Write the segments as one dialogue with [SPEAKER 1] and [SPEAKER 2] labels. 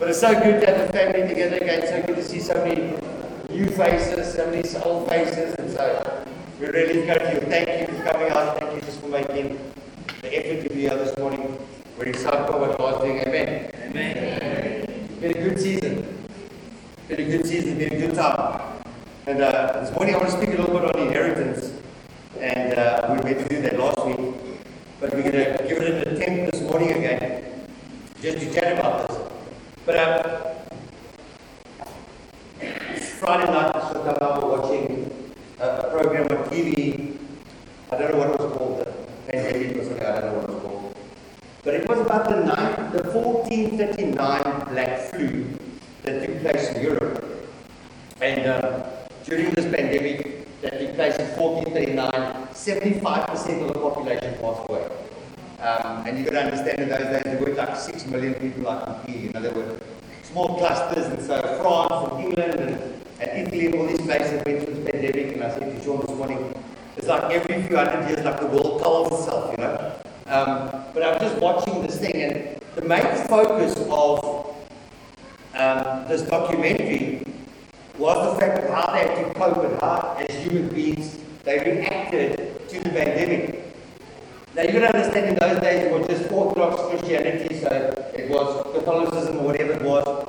[SPEAKER 1] But it's so good to have the family together again. It's So good to see so many new faces, so many old faces, and so we really encourage you. Thank you for coming out. Thank you just for making the effort to be here this morning. We're excited about what God's doing. Amen.
[SPEAKER 2] Amen.
[SPEAKER 1] It's been a good season. It's been a good season. It's been a good time. And uh, this morning I want to speak a little bit on inheritance. And uh, we were meant to do that last week. But we're going to give it an attempt this morning again, just to chat about this. But uh, Friday night, I saw Tala watching a, a program on TV. I don't know what it was called, the pandemic or something, I don't know what it was called. But it was about the, nine, the 1439 black flu that took place in Europe. And uh, during this pandemic that took place in 1439, 75% of the population passed away. Um, and you got to understand in those days there were like 6 million people like in here. You know, there were small clusters, and so France and England and, and Italy and all these places went through the pandemic. And I said to Sean this morning, it's like every few years, like the world calls itself, you know. Um, but I was just watching this thing, and the main focus of um, this documentary was the fact of how they had to cope and how, as human beings, they reacted to the pandemic. Now you to understand in those days it was just Orthodox Christianity, so it was Catholicism or whatever it was.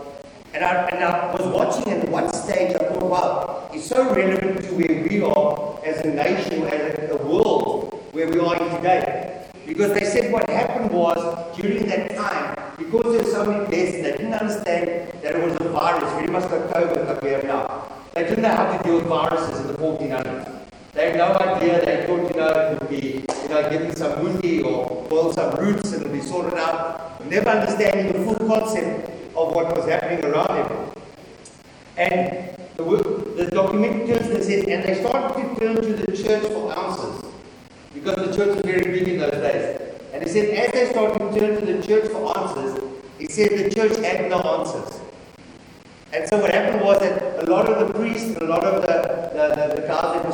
[SPEAKER 1] And I, and I was watching and at one stage I thought, wow, it's so relevant to where we are as a nation, as a, a world, where we are in today. Because they said what happened was during that time, because there were so many deaths, they didn't understand that it was a virus, very much like COVID like we have now. They didn't know how to deal with viruses in the 1400s. They had no idea. They thought, you know, it would be, you know, give some mundi or boil some roots and it'll be sorted out. Never understanding the full concept of what was happening around them. And the, the document turns and says, and they started to turn to the church for answers. Because the church was very big in those days. And he said, as they started to turn to the church for answers, he said the church had no answers. And so what happened was that a lot of the priests and a lot of the, the, the, the guys that were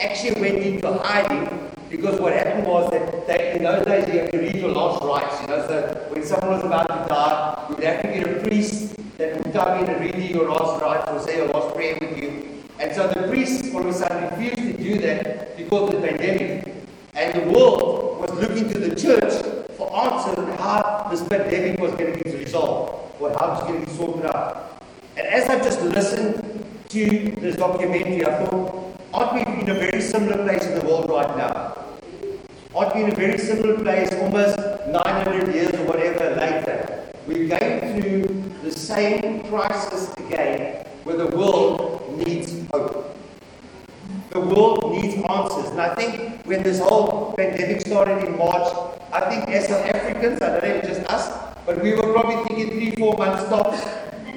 [SPEAKER 1] actually went into hiding because what happened was that they, in those days you had to read your last rites, you know. So when someone was about to die, you'd have to get a priest that would come in and read you your last rites or say your last prayer with you. And so the priests all of a sudden refused to do that because of the pandemic. And the world was looking to the church for answers on how this pandemic was going to be resolved or how it was going to be sorted out. And as I just listened to this documentary, I thought, aren't we in a very similar place in the world right now? Aren't we in a very similar place almost 900 years or whatever later? We're going through the same crisis again where the world needs hope. The world needs answers. And I think when this whole pandemic started in March, I think as South Africans, I don't know if it's just us, but we were probably thinking three, four months tops.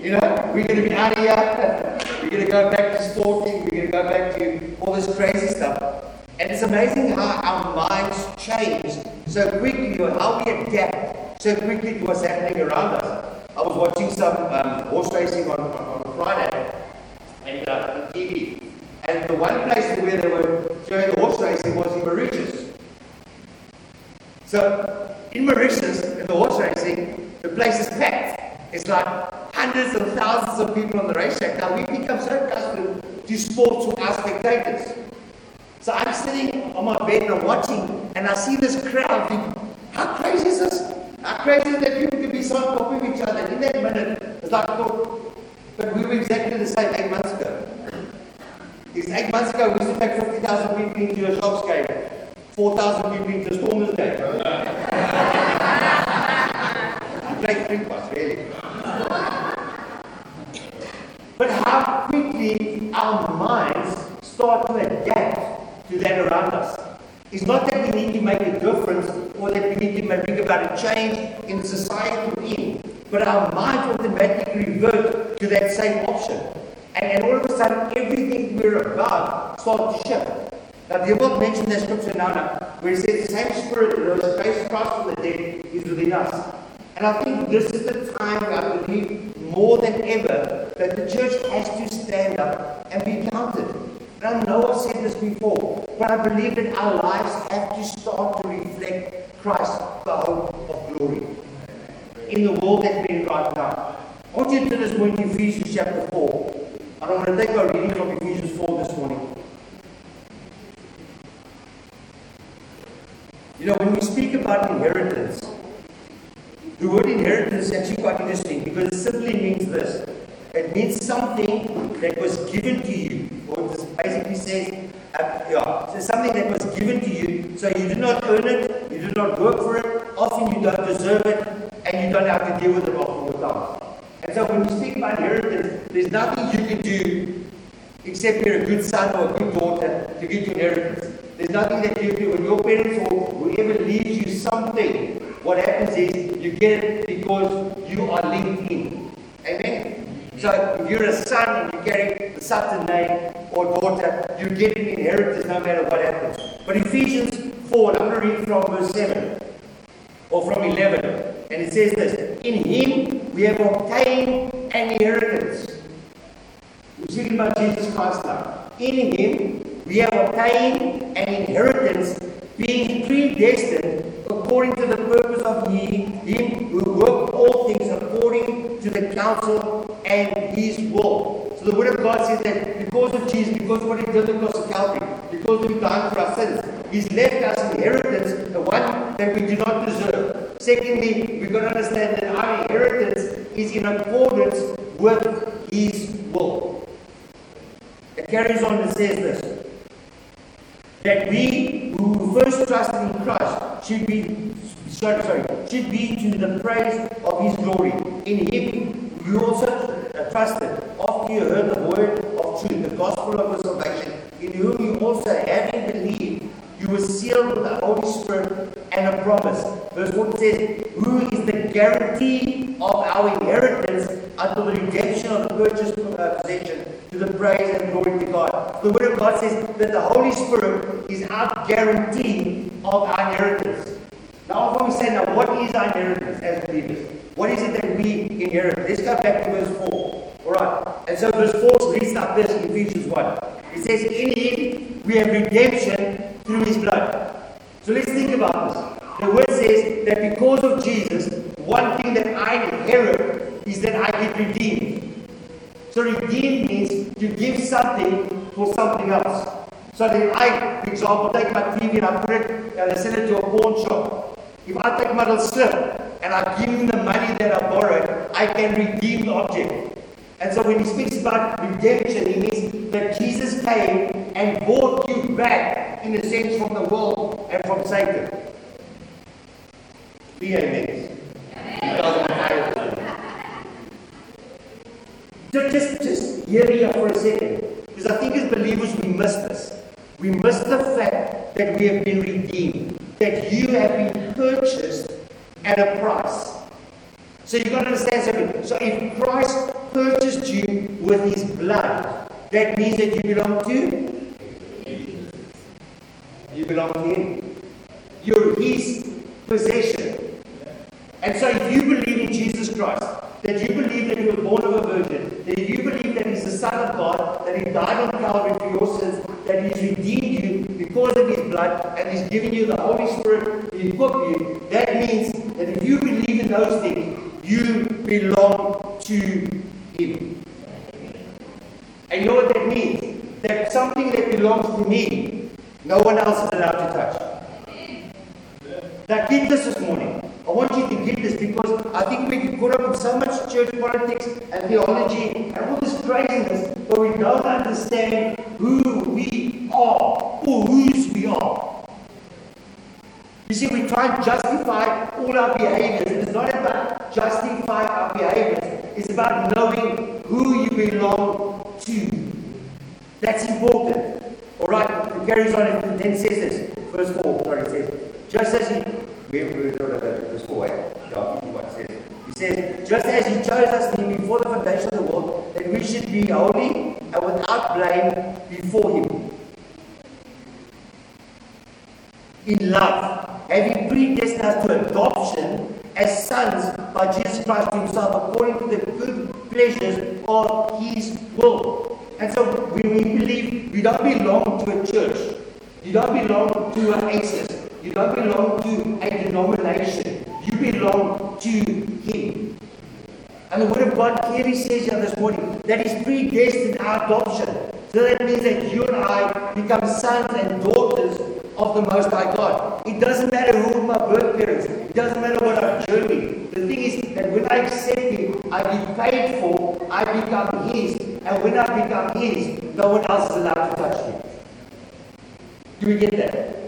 [SPEAKER 1] You know, we're going to be out of here. We're going to go back to sporting. We're going to go back to all this crazy stuff. And it's amazing how our minds change so quickly, or how we adapt so quickly to what's happening around us. I was watching some um, horse racing on, Friday and uh, on TV. And the one place where they were showing the horse racing was in Mauritius. So in Mauritius, in the horse racing, the place is packed. It's like hundreds of thousands of people on the racetrack. Now we become so accustomed to sports our spectators. So I'm sitting on my bed and I'm watching, and I see this crowd. Thinking, How crazy is this? How crazy is that people can be so of each other? In that minute, it's like, oh, exactly the same eight months ago. It's eight months ago, we used to take 50,000 people into a Sharks game, 4,000 people into a Stormers game. you play three parts, really. But how quickly our minds start to adapt to that around us. It's not that we need to make a difference or that we need to bring about a change in society we're in, but our minds automatically revert to that same option. And, and all of a sudden, everything we're about starts to shift. Now, the above mentioned that scripture now, where it says the same spirit that rose Christ from the dead is within us. And I think this is the time that I believe more than ever that the church has to stand up and be counted. And I know I've said this before, but I believe that our lives have to start to reflect Christ, the hope of glory. in the world that we're in right now. I want you to this point in Ephesians chapter 4. And I'm going to take our reading from Ephesians 4 this morning. You know, when we speak about inheritance, the word inheritance is actually quite interesting because it simply means this. It means something that was given to you. Or it basically says, uh, yeah, so something that was given to you. So you did not earn it, you did not work for it, often you don't deserve it, and you don't have to deal with it often time. And so when you speak about inheritance, there's nothing you can do except you're a good son or a good daughter to get your inheritance. There's nothing that you do when your parents or whoever leaves you something. What happens is you get it because you are linked in. Amen? So if you're a son and you carry the Sutton name or daughter, you get an inheritance no matter what happens. But Ephesians 4, I'm going to read from verse 7 or from 11. And it says this In him we have obtained an inheritance. We're speaking about Jesus Christ now. In him we have obtained an inheritance, being predestined according to the purpose of him, who worked all things according to the counsel and his will. So the word of God says that because of Jesus, because of what he did across the Calvary, because he died for our sins, he's left us an inheritance, the one that we do not deserve. Secondly, we've got to understand that our inheritance is in accordance with his will. It carries on and says this that we who first trusted in Christ should be sorry, sorry, should be to the praise of his glory. In him you also uh, trusted after you heard the word of truth, the gospel of your salvation, in whom you also having believed you were sealed with the Holy Spirit and a promise. Verse 1 says, Who is the guarantee of our inheritance until the redemption of the purchased uh, possession to the praise and glory. The Word of God says that the Holy Spirit is our guarantee of our inheritance. Now, often we say, now, what is our inheritance as believers? What is it that we inherit? Let's go back to verse 4. All right. And so verse 4 reads like this in Ephesians 1. It says, In him we have redemption through his blood. So let's think about this. The word says that because of Jesus, one thing that I inherit is that I get redeemed. So redeem means to give something for something else. So that I, for example, take my TV and I put it and I send it to a pawn shop. If I take my little slip and I give him the money that I borrowed, I can redeem the object. And so when he speaks about redemption, he means that Jesus came and bought you back, in a sense, from the world and from Satan. Be amen. Just, just, just hear me for a second. Because I think as believers we miss this. We miss the fact that we have been redeemed. That you have been purchased at a price. So you've got to understand something. So if Christ purchased you with his blood, that means that you belong to you belong to him. You're his possession. And so if you believe in Jesus Christ, that you believe that he was born of a virgin, that you believe that he's the Son of God, that died on Calvary for your sins, that he's redeemed you because of his blood, and he's given you the Holy Spirit to equip you, that means that if you believe in those things, you belong to him. And you know what that means? That something that belongs to me, no one else is allowed to touch. Now get this this morning. I want you to get because I think we caught up in so much church politics and theology and all this craziness, but we don't understand who we are or whose we are. You see, we try and justify all our behaviors. It's not about justifying our behaviors. It's about knowing who you belong to. That's important. All right, it carries on and then says this. Verse 4, sorry, it says, just as he, we, we, verse 4, yeah, it says, just as he chose us in before the foundation of the world, that we should be holy and without blame before him. In love, having predestined us to adoption as sons by Jesus Christ himself, according to the good pleasures of his will. And so when we believe, we don't belong to a church. You don't belong to an ACES. You don't belong to a denomination. You belong to Him. And the Word of God clearly says here this morning that He's predestined our adoption. So that means that you and I become sons and daughters of the Most High God. It doesn't matter who my birth parents. It doesn't matter what I've. The thing is that when I accept Him, I be paid for, I become His. And when I become His, no one else is allowed to touch me. Do we get that?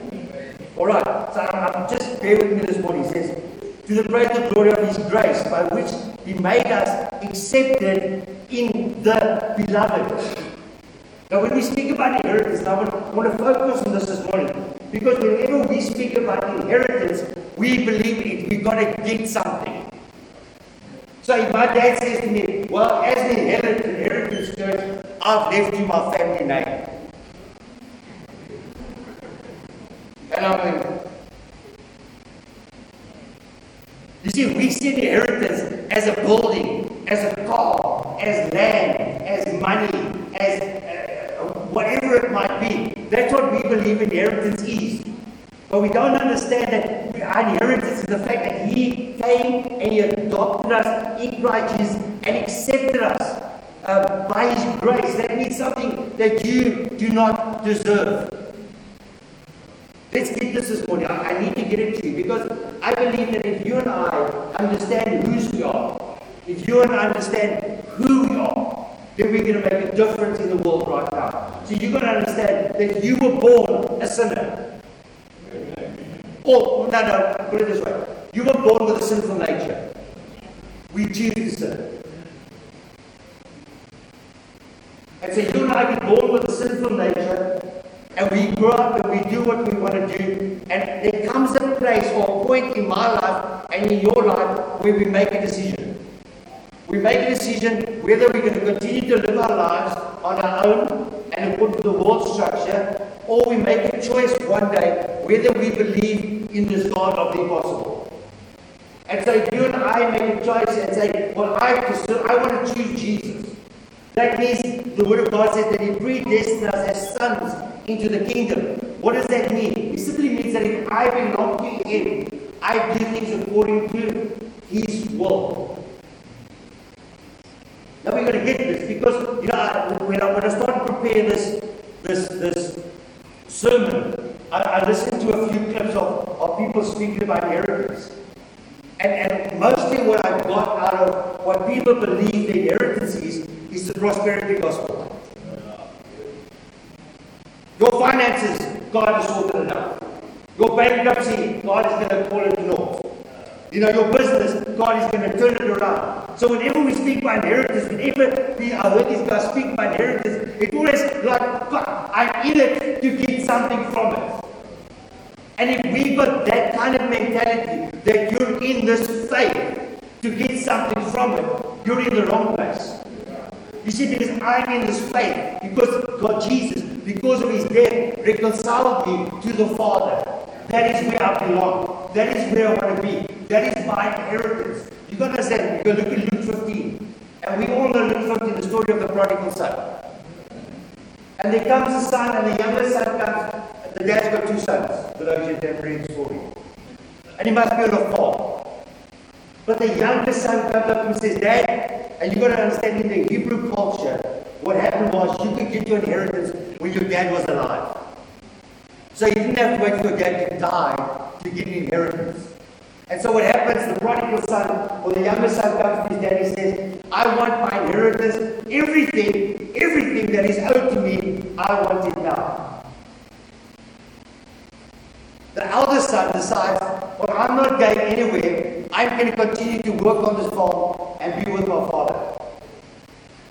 [SPEAKER 1] Alright, so I'm, I'm just bear with me this morning. He says, To the and glory of His grace, by which He made us accepted in the beloved. Now, when we speak about inheritance, I want, I want to focus on this this morning. Because whenever we speak about inheritance, we believe it. We've got to get something. So if my dad says to me, well, as an inheritance church, I've left you my family name. And I'm going, you see, we see the inheritance as a building, as a car, as land, as money, as whatever it might be. That's what we believe inheritance is. But we don't understand that our inheritance is the fact that He came and He adopted us in Christ Jesus and accepted us uh, by His grace. That means something that you do not deserve. Let's get this this morning. I, I need to get it to you because I believe that if you and I understand whose we are, if you and I understand who we are, then we're going to make a difference in the world right now. So you've got to understand that you were born a sinner. Or, no, no, put it this way. You were born with a sinful nature. We choose sin. And so you and I were born with a sinful nature, and we grow up and we do what we want to do. And there comes a place or a point in my life and in your life where we make a decision. Decision whether we're going to continue to live our lives on our own and according to the world structure, or we make a choice one day whether we believe in this God of the impossible. And so you and I make a choice and say, well, I, I want to choose Jesus. That means the Word of God says that He predestined us as sons into the kingdom. What does that mean? It simply means that if I belong to Him, I do things according to His will. Now we're going to get this because you know when I, when I started preparing this this this sermon, I, I listened to a few clips of, of people speaking about inheritance. And, and mostly what I got out of what people believe the inheritance is, is the prosperity gospel. Your finances, God has sorted it out. Your bankruptcy, God is going to call it north. You know, your business, God is going to turn it around. So whenever we speak by inheritance, whenever we, I heard these guys speak by inheritance, it always like, I'm it to get something from it. And if we've got that kind of mentality that you're in this faith to get something from it, you're in the wrong place. You see, because I'm in this faith, because God Jesus, because of his death, reconciled me to the Father. That is where I belong. That is where I want to be. That is my inheritance. You got to understand, you look at Luke 15. And we all know Luke 15, the story of the prodigal son. And there comes a son, and the younger son comes. The dad's got two sons, those who have read story. And he must be on a farm. But the younger son comes up and says, Dad, and you've got to understand in the Hebrew culture, what happened was you could get your inheritance when your dad was alive. So you didn't have to wait for your dad to die to get an inheritance. And so what happens, the prodigal son, or the younger son comes to his dad and says, I want my inheritance, everything, everything that is owed to me, I want it now. The elder son decides, well, I'm not going anywhere. I'm going to continue to work on this farm and be with my father.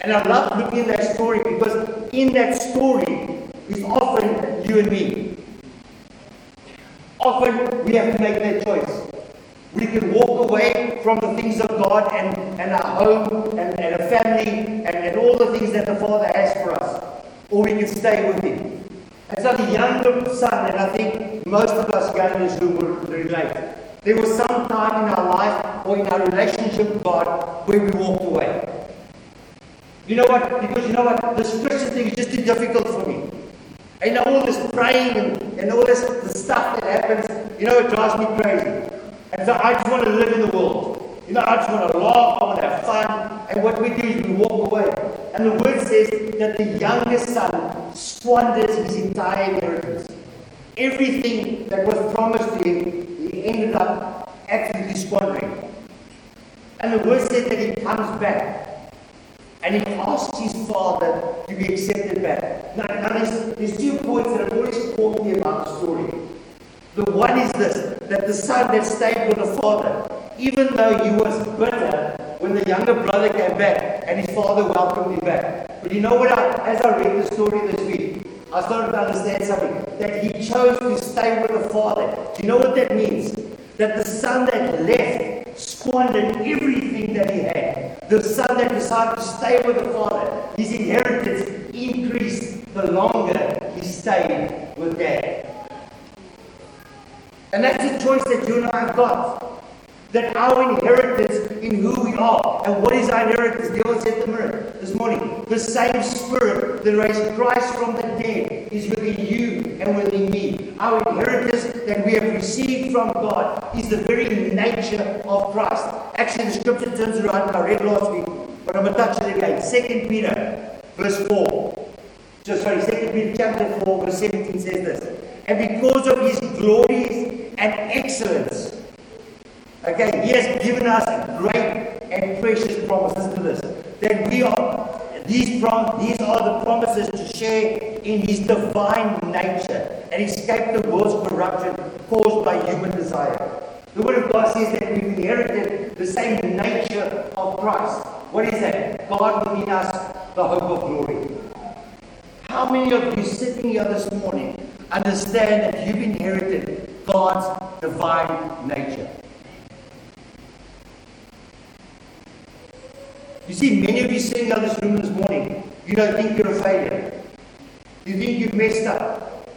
[SPEAKER 1] And I love looking at that story because in that story is often you and me. Often we have to make that choice. We can walk away from the things of God and, and our home and, and a family and, and all the things that the Father has for us. Or we can stay with Him. And so the younger son, and I think most of us this room will relate, there was some time in our life or in our relationship with God where we walked away. You know what? Because you know what? This Christian thing is just too difficult for me. And all this praying and, and all this the stuff that happens, you know, it drives me crazy. And so I just want to live in the world. You know, I just want to laugh, I want to have fun. And what we do is we walk away. And the word says that the youngest son squanders his entire inheritance. Everything that was promised to him, he ended up absolutely squandering. And the word says that he comes back. And he asks his father to be accepted back. Now, now there's, there's two points that have always caught me about the story. The one is this that the son that stayed with the father, even though he was bitter when the younger brother came back and his father welcomed him back. But you know what? I, as I read the story this week, I started to understand something that he chose to stay with the father. Do you know what that means? That the son that left squandered everything that he had. The son that decided to stay with the father, his inheritance increased the longer he stayed with dad. And that's the choice that you and I have got. That our inheritance in who we are. And what is our inheritance? The Lord said to mirror this morning. The same spirit that raised Christ from the dead is within you and within me. Our inheritance that we have received from God is the very nature of Christ. Actually, the scripture turns around, I read last week, but I'm going to touch it again. Second Peter, verse 4. So, sorry, Second Peter chapter 4, verse 17 says this. And because of his glories and excellence, Okay, he has given us great and precious promises to this. That we are these prom- these are the promises to share in his divine nature and escape the world's corruption caused by human desire. The word of God says that we've inherited the same nature of Christ. What is that? God within us, the hope of glory. How many of you sitting here this morning understand that you've inherited God's divine nature? You see, many of you sitting in this room this morning, you don't think you're a failure. You think you've messed up.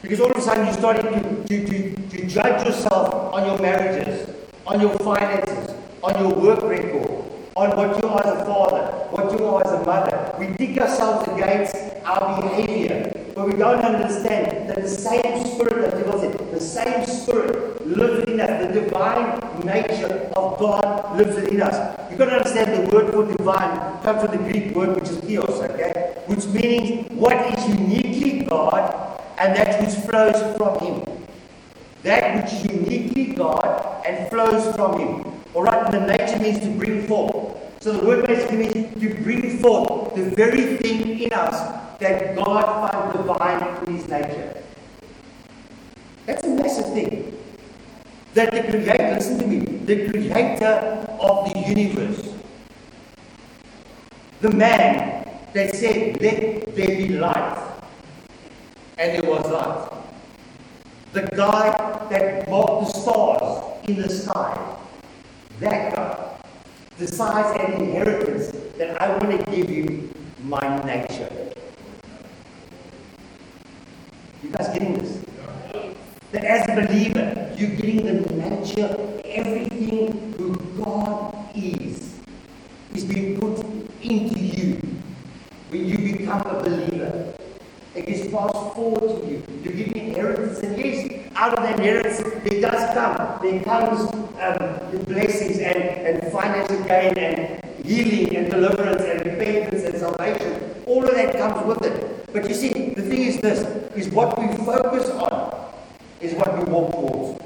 [SPEAKER 1] Because all of a sudden you're starting to, to, to, to judge yourself on your marriages, on your finances, on your work record, on what you are as a father, what you are as a mother. We dig ourselves against our behavior, but we don't understand that the same spirit that was it, the same spirit lives in us, the divine nature God lives within us. You've got to understand the word for divine comes from the Greek word which is theos, okay? Which means what is uniquely God and that which flows from Him. That which is uniquely God and flows from Him. Alright, And the nature means to bring forth. So the word basically means to bring forth the very thing in us that God found divine in His nature. That's a massive thing that the creator, listen to me, the creator of the universe, the man that said, Let there be light, and there was light. The guy that marked the stars in the sky, that guy decides an inheritance that I want to give you my nature. You guys getting this? That as a believer, you're getting the nature, everything who God is, is being put into you when you become a believer. It is to you. You give me inheritance, and yes, out of that inheritance, there does come. There comes um, the blessings and, and financial gain and healing and deliverance and repentance and salvation. All of that comes with it. But you see, the thing is this, is what we focus on is what we walk towards.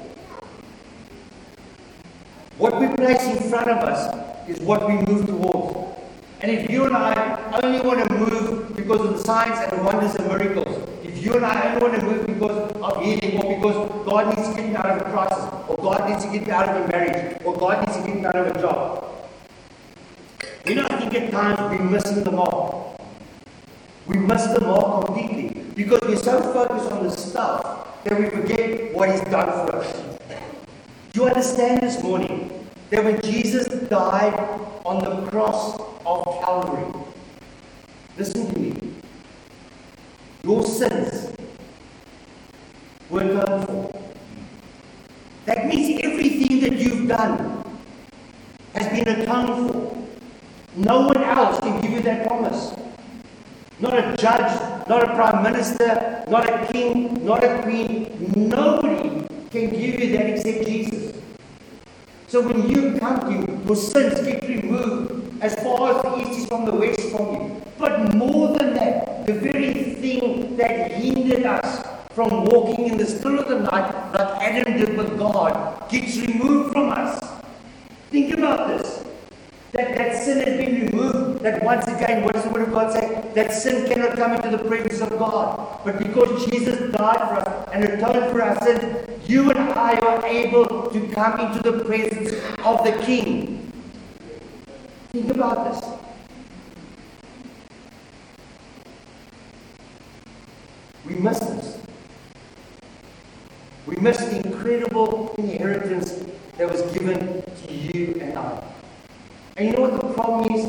[SPEAKER 1] What we place in front of us is what we move towards. And if you and I only want to move because of the signs and the wonders and miracles, if you and I only want to move because of healing, or because God needs to get me out of a crisis, or God needs to get me out of a marriage, or God needs to get me out of a job, you know, I think at times we're missing the mark. We miss the mark completely because we're so focused on the stuff that we forget what He's done for us. Do you understand this morning that when Jesus died on the cross of Calvary, listen to me, your sins were atoned for. That means everything that you've done has been atoned for. No one else can give you that promise. Not a judge, not a prime minister, not a king, not a queen. Nobody can give you that except Jesus. So when you come to your sins get removed as far as the east is from the west from you. But more than that, the very thing that hindered us from walking in the still of the night, like Adam did with God, gets removed from us. Think about this. That, that sin has been removed. That once again, what does the Word of God say? That sin cannot come into the presence of God. But because Jesus died for us and atoned for our sins, you and I are able to come into the presence of the King. Think about this. We miss this. We miss the incredible inheritance that was given to you and I. And you know what the problem is?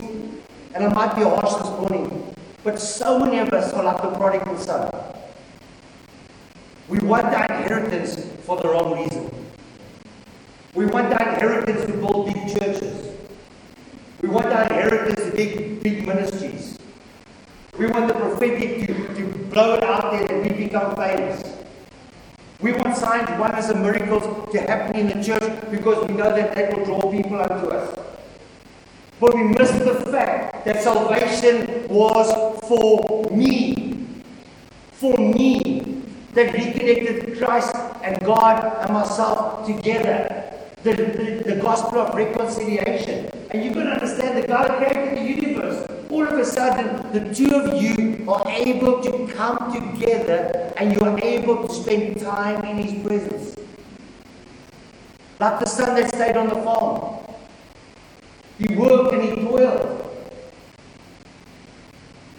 [SPEAKER 1] And I might be harsh this morning, but so many of us are like the prodigal son. We want that inheritance for the wrong reason. We want that inheritance to build big churches. We want that inheritance to big, big ministries. We want the prophetic to, to blow it out there and we become famous. We want signs, wonders, and miracles to happen in the church because we know that that will draw people unto us. But we miss the fact that salvation was for me. For me. That reconnected Christ and God and myself together. The, the, the gospel of reconciliation. And you can understand the God created the universe. All of a sudden, the two of you are able to come together and you are able to spend time in His presence. Like the son that stayed on the farm. He worked and he toiled.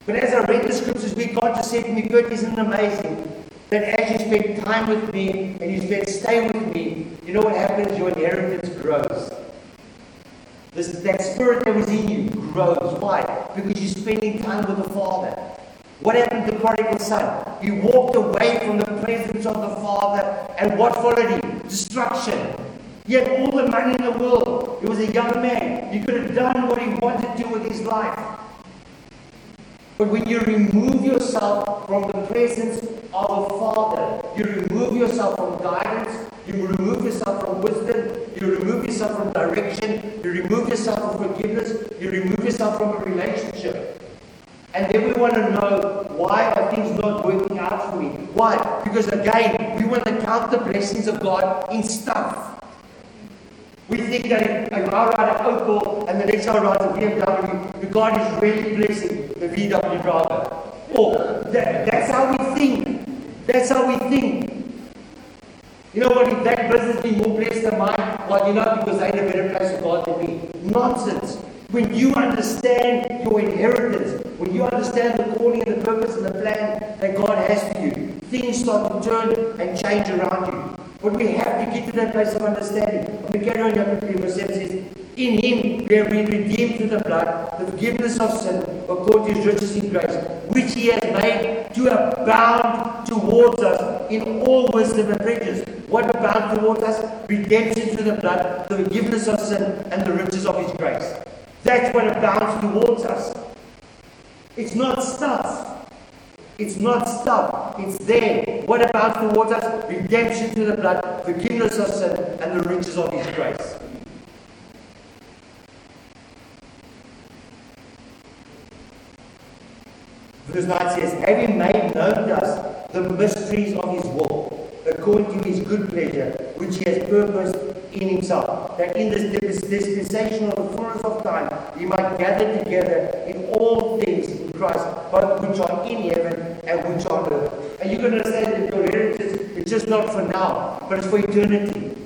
[SPEAKER 1] But as I read the scriptures, we God just said to me, Kurt, isn't it amazing that as you spend time with me and you spend stay with me, you know what happens? Your inheritance grows. This, that spirit that was in you grows. Why? Because you're spending time with the Father. What happened to the prodigal son? He walked away from the presence of the Father, and what followed him? Destruction. He had all the money in the world. He was a young man. He could have done what he wanted to with his life. But when you remove yourself from the presence of a father, you remove yourself from guidance, you remove yourself from wisdom, you remove yourself from direction, you remove yourself from forgiveness, you remove yourself from a relationship. And then we want to know why are things not working out for me? Why? Because again, we want to count the blessings of God in stuff. We think that if I ride an Opel and the next I ride a BMW, God is really blessing the VW driver. Or that, that's how we think. That's how we think. You know what? If that business be more blessed than mine, well, you know, because they're in a better place with God than me. Nonsense. When you understand your inheritance, understand the calling and the purpose and the plan that God has for you, things start to turn and change around you. But we have to get to that place of understanding. And we carry on here quickly. Verse 7 says, In him we have been redeemed through the blood, the forgiveness of sin, according to his riches in grace, which he has made to abound towards us in all wisdom and riches. What abound towards us? Redemption through the blood, the forgiveness of sin, and the riches of his grace. That's what abounds towards us. It's not stuff. It's not stuff, it's there. What about towards us? Redemption through the blood, forgiveness of sin, and the riches of His grace. Verse 9 says, Having made known to us the mysteries of His will, according to His good pleasure, which He has purposed in Himself, that in this dispensation of the fullness of time, He might gather together in all things in Christ, both which are in heaven and which are on earth. And you can understand that your inheritance is just not for now, but it's for eternity.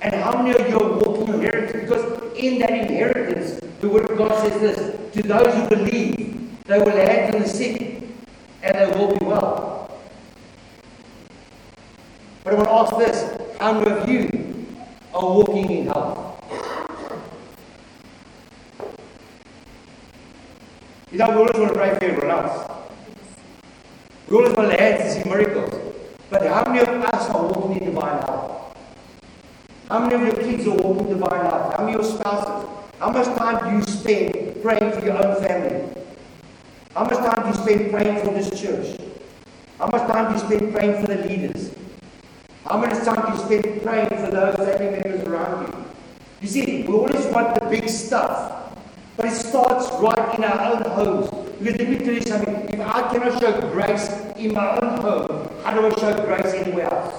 [SPEAKER 1] And how many of you are walking inheritance? Because in that inheritance, the Word of God says this to those who believe, they will handle the sick and they will be well. But I want to ask this how many of you are walking in health? You know, we always want to pray for everyone else. We always want to add to see miracles. But how many of us are walking in divine health? How many of your kids are walking in divine health? How many of your spouses? How much time do you spend praying for your own family? How much time do you spend praying for this church? How much time do you spend praying for the leaders? How much time do you spend praying for those family members around you? You see, we always want the big stuff, but it starts right in our own homes. Because let me tell you something, if I cannot show grace in my own home, how do I show grace anywhere else?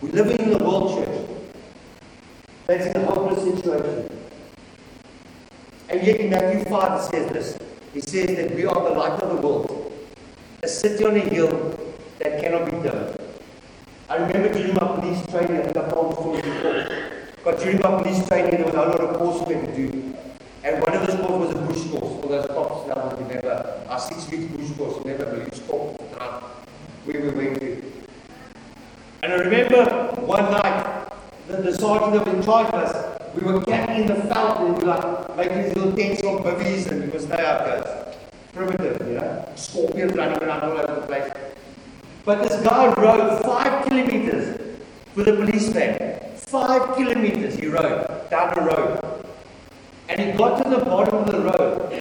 [SPEAKER 1] We're living in the world church that's in a hopeless situation. And yet in Matthew 5 it says this. He says that we are the light of the world. A city on a hill that cannot be dimmed. I remember during my police training, I think I've told story before, but during my police training there was a lot of courses we had to do. And one of those courses was a bush course for those cops now will remember our six week bush course, remember the police course where we went to. And I remember one night the, sergeant that was in charge of us, were in the we were like making these little tents on bivvies and would stay out guys. Primitive, you know, scorpions running around all over the place. But this guy rode five kilometers with a police van. Five kilometers he rode down the road. And he got to the bottom of the road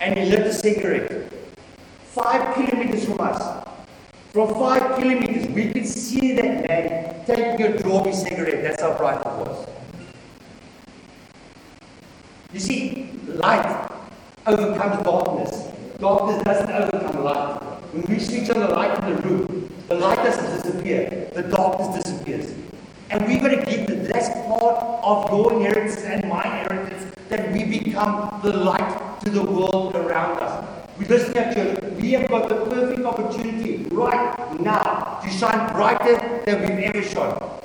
[SPEAKER 1] and he lit a cigarette. Five kilometers from us. From five kilometers, we could see that man taking a drawby cigarette. That's how bright it was. You see, light overcomes darkness. Darkness doesn't overcome light. When we switch on the light in the room, the light doesn't disappear, the darkness disappears. And we've got to give the That's part of your inheritance and my inheritance that we become the light to the world around us. We listen at church, we have got the perfect opportunity right now to shine brighter than we've ever shone.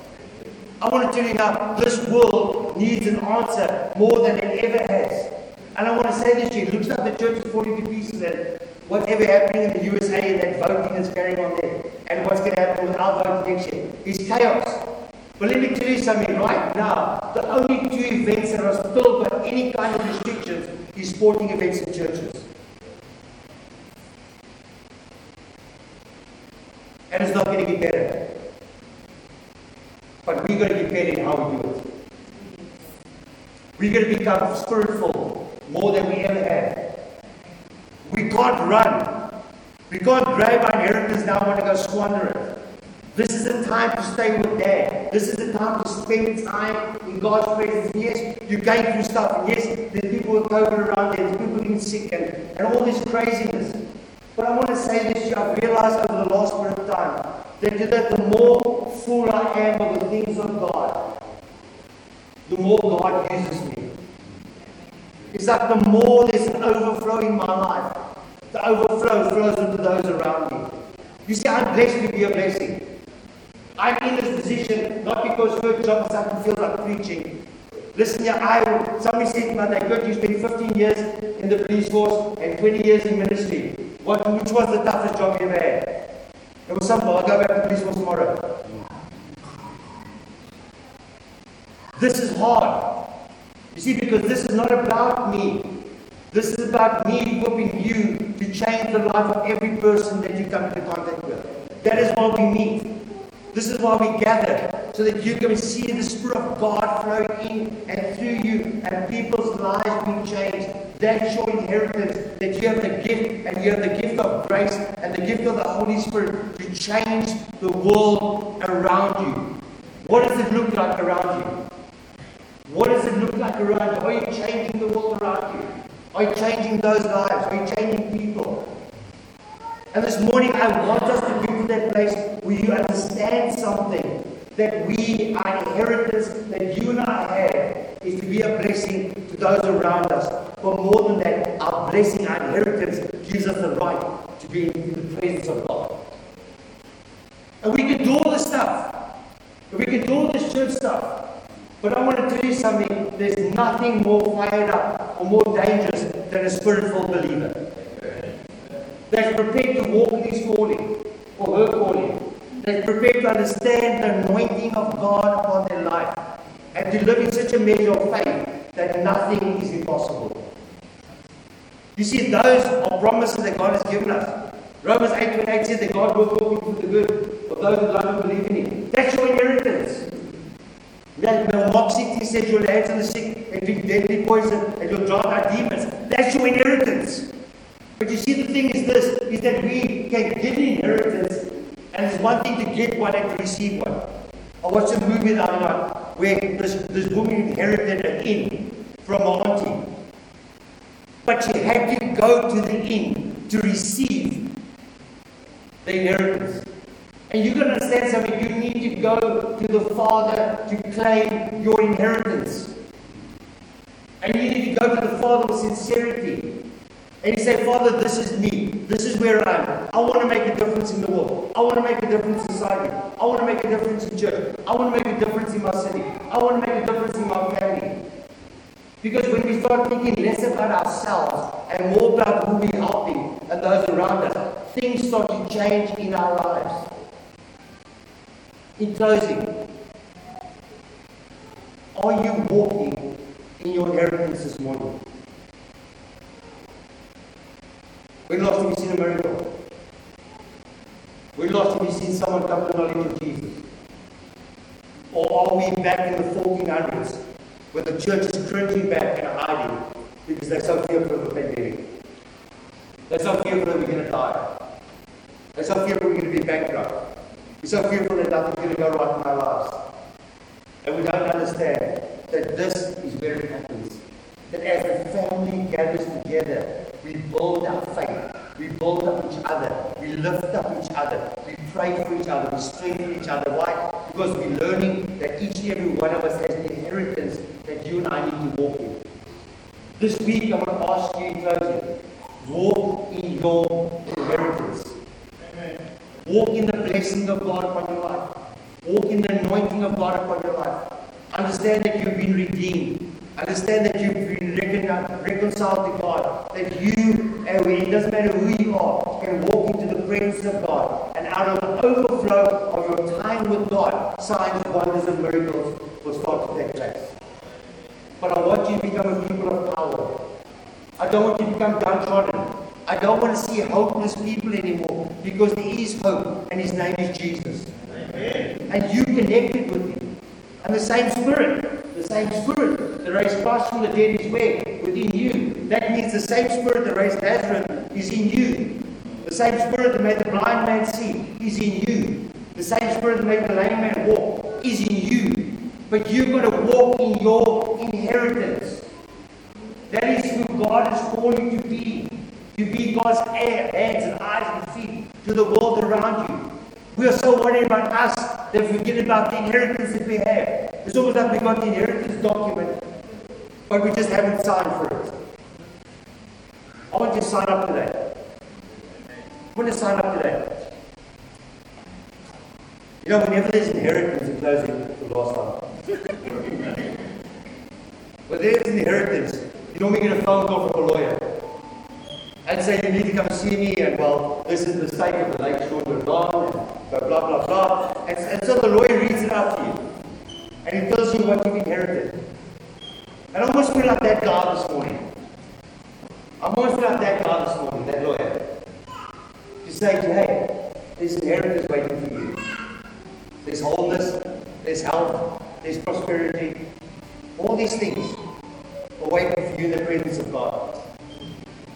[SPEAKER 1] I want to tell you now, this world needs an answer more than it ever has. And I want to say this to you, it looks like the church is falling to pieces and whatever happening in the USA and that voting that's going on there, and what's going to happen with our voting next year is chaos. But let me tell you something right now, the only two events that are still got any kind of restrictions is sporting events and churches. And it's not going to get better. But we're going to get better in how we do it. We're going to become spiritual more than we ever have. We can't run. We can't grab our inheritance now and to go squander it. This is the time to stay with Dad. This is the time to spend time in God's presence. Yes, you're going through stuff. And yes, there's people with COVID around there. There's people getting sick and, and all this craziness. But I want to say this to you. I've realized over the last bit of time that, that the more full I am of the things of God, the more God uses me. It's like the more there's an overflow in my life, the overflow flows into those around me. You see, I'm blessed to be a blessing. I'm in this position not because Kurt Johnson doesn't feel like preaching. Listen here, I somebody said me that Kurt, you spent 15 years in the police force and 20 years in ministry. What which was the toughest job you ever had? It was something, I'll go back to police force tomorrow. This is hard. You see, because this is not about me. This is about me equipping you to change the life of every person that you come into contact with. That is why we meet. This is why we gather, so that you can see the Spirit of God flowing in and through you, and people's lives being changed. That's your inheritance, that you have the gift, and you have the gift of grace and the gift of the Holy Spirit to change the world around you. What does it look like around you? What does it look like around you? Are you changing the world around you? Are you changing those lives? Are you changing people? And this morning, I want us to get to that place where you understand something that we, our inheritance that you and I have, is to be a blessing to those around us. But more than that, our blessing, our inheritance, gives us the right to be in the presence of God. And we can do all this stuff. We can do all this church stuff. But I want to tell you something. There's nothing more fired up or more dangerous than a spiritual believer that's prepared to walk in his calling or her calling, that's prepared to understand the anointing of God upon their life, and to live in such a measure of faith that nothing is impossible. You see, those are promises that God has given us. Romans 8 28 says that God will work for the good of those who love and believe in Him. That's your inheritance. Mark 16 says you'll answer the sick and drink deadly poison and you'll drive out demons. That's your inheritance. But you see, the thing is this, is that we can get an inheritance and it's one thing to get one and to receive one. I watched a movie the other night where this, this woman inherited an inn from her auntie. But she had to go to the inn to receive the inheritance. And you can understand something, you need to go to the Father to claim your inheritance. And you need to go to the Father with sincerity. And you say, Father, this is me. This is where I am. I want to make a difference in the world. I want to make a difference in society. I want to make a difference in church. I want to make a difference in my city. I want to make a difference in my family. Because when we start thinking less about ourselves and more about who we're helping and those around us, things start to change in our lives. In closing, are you walking in your inheritance this morning? When last have you seen a miracle? When last have you seen someone come to knowledge of Jesus? Or are we back in the 1400s where the church is cringing back and hiding because they're so fearful of the pandemic? They're so fearful that we're going to die. They're so fearful we're going to be bankrupt. We're so fearful nothing's going to go right in our lives. And we don't understand that this is where it happens. That as a family gathers together, we build our faith. We build up each other. We lift up each other. We pray for each other. We strengthen each other. Why? Because we're learning that each and every one of us has an inheritance that you and I need to walk in. This week, I want to ask you in closing walk in your inheritance. Walk in the blessing of God upon your life. Walk in the anointing of God upon your life. Understand that you've been redeemed. Understand that you've been reconciled to God. That you, and it doesn't matter who you are, can walk into the presence of God. And out of the overflow of your time with God, signs, wonders, and miracles will start to take place. But I want you to become a people of power. I don't want you to become downtrodden. I don't want to see hopeless people anymore because there is hope and his name is Jesus. Amen. And you connected with him. And the same spirit, the same spirit that raised Christ from the dead is where? Within you. That means the same spirit that raised Lazarus is in you. The same spirit that made the blind man see is in you. The same spirit that made the lame man walk is in you. But you've got to walk in your inheritance. That is who God has called you to be. To be God's hands and eyes and feet to the world around you. We are so worried about us that we forget about the inheritance that we have. It's almost like we got the inheritance document, but we just haven't signed for it. I want you to sign up today. I want to sign up today. You know, whenever there's inheritance in closing, the last time. When there's an inheritance, you normally get a phone call from a lawyer and say you need to come see me, and well, this is the state of the lake shore and blah, blah, blah, blah. And, and so the lawyer reads it out to you, and he tells you what you've inherited. And I almost feel like that guy this morning. I almost feel like that guy this morning, that lawyer. To say, hey, there's inheritance waiting for you. There's wholeness, there's health, there's prosperity. All these things are waiting for you in the presence of God.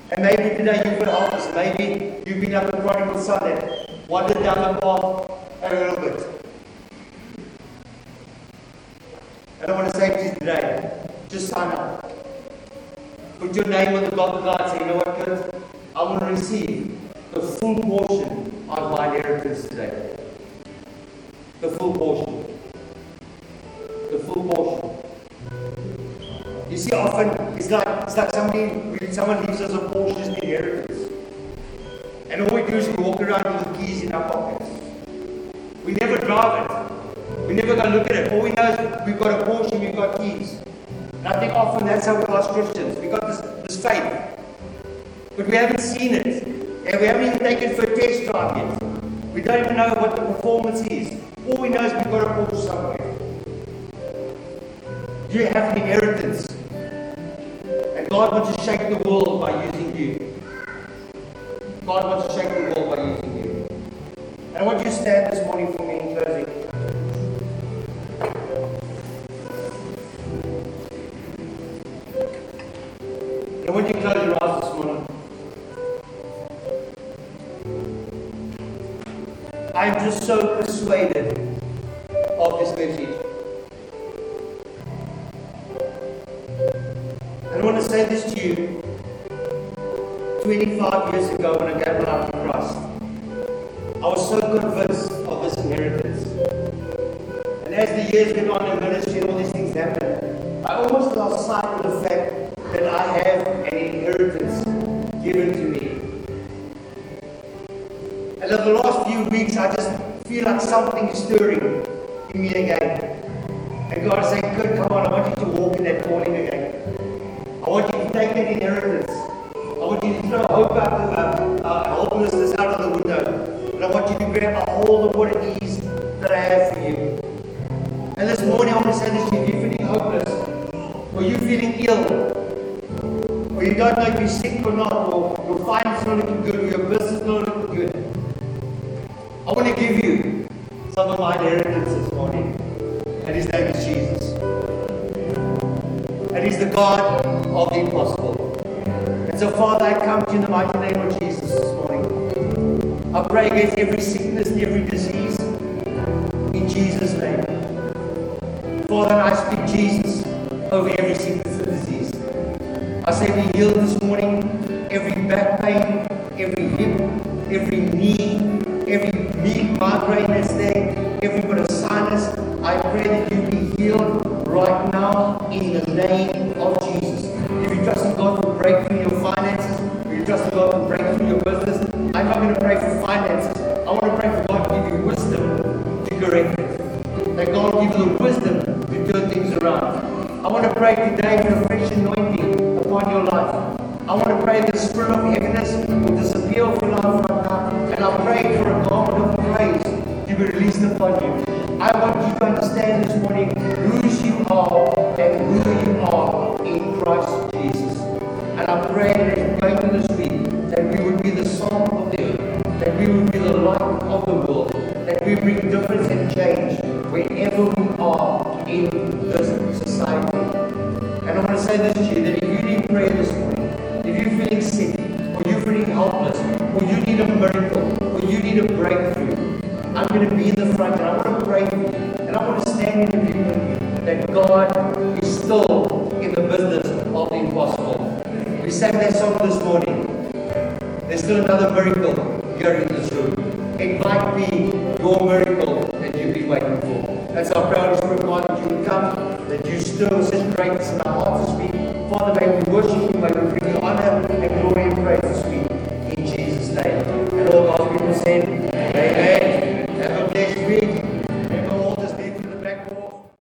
[SPEAKER 1] And maybe today you've got help Maybe you've been up the prodigal son and wandered down the path a little bit. And I want to say to you today, just sign up. Put your name on the dotted line say, you know what, kids? I want to receive the full portion of my inheritance today. The full portion. The full portion. You see, often it's like it's like somebody, someone leaves us a Porsche inheritance, and all we do is we walk around with the keys in our pockets. We never drive it. We never go look at it. All we know is we've got a Porsche, we've got keys. And I think often that's how we are Christians. We've got this, this faith, but we haven't seen it, and we haven't even taken it for a test drive yet. We don't even know what the performance is. All we know is we've got a Porsche somewhere. Do you have an inheritance? God wants to shake the world by using you. God wants to shake the world by using you. And I want you to stand this morning for me in closing. And I want you to close your eyes this morning. I am just so grab a hold of what it is that I have for you. And this morning I want to say this to you. If you're feeling hopeless, or you're feeling ill, or you don't know if you're sick or not, or your finances not looking good, or your business not looking good, I want to give you some of my inheritance this morning. And his name is Jesus. And he's the God of the impossible. And so, Father, I come to you in the mighty name of Jesus this morning. I pray against every sickness.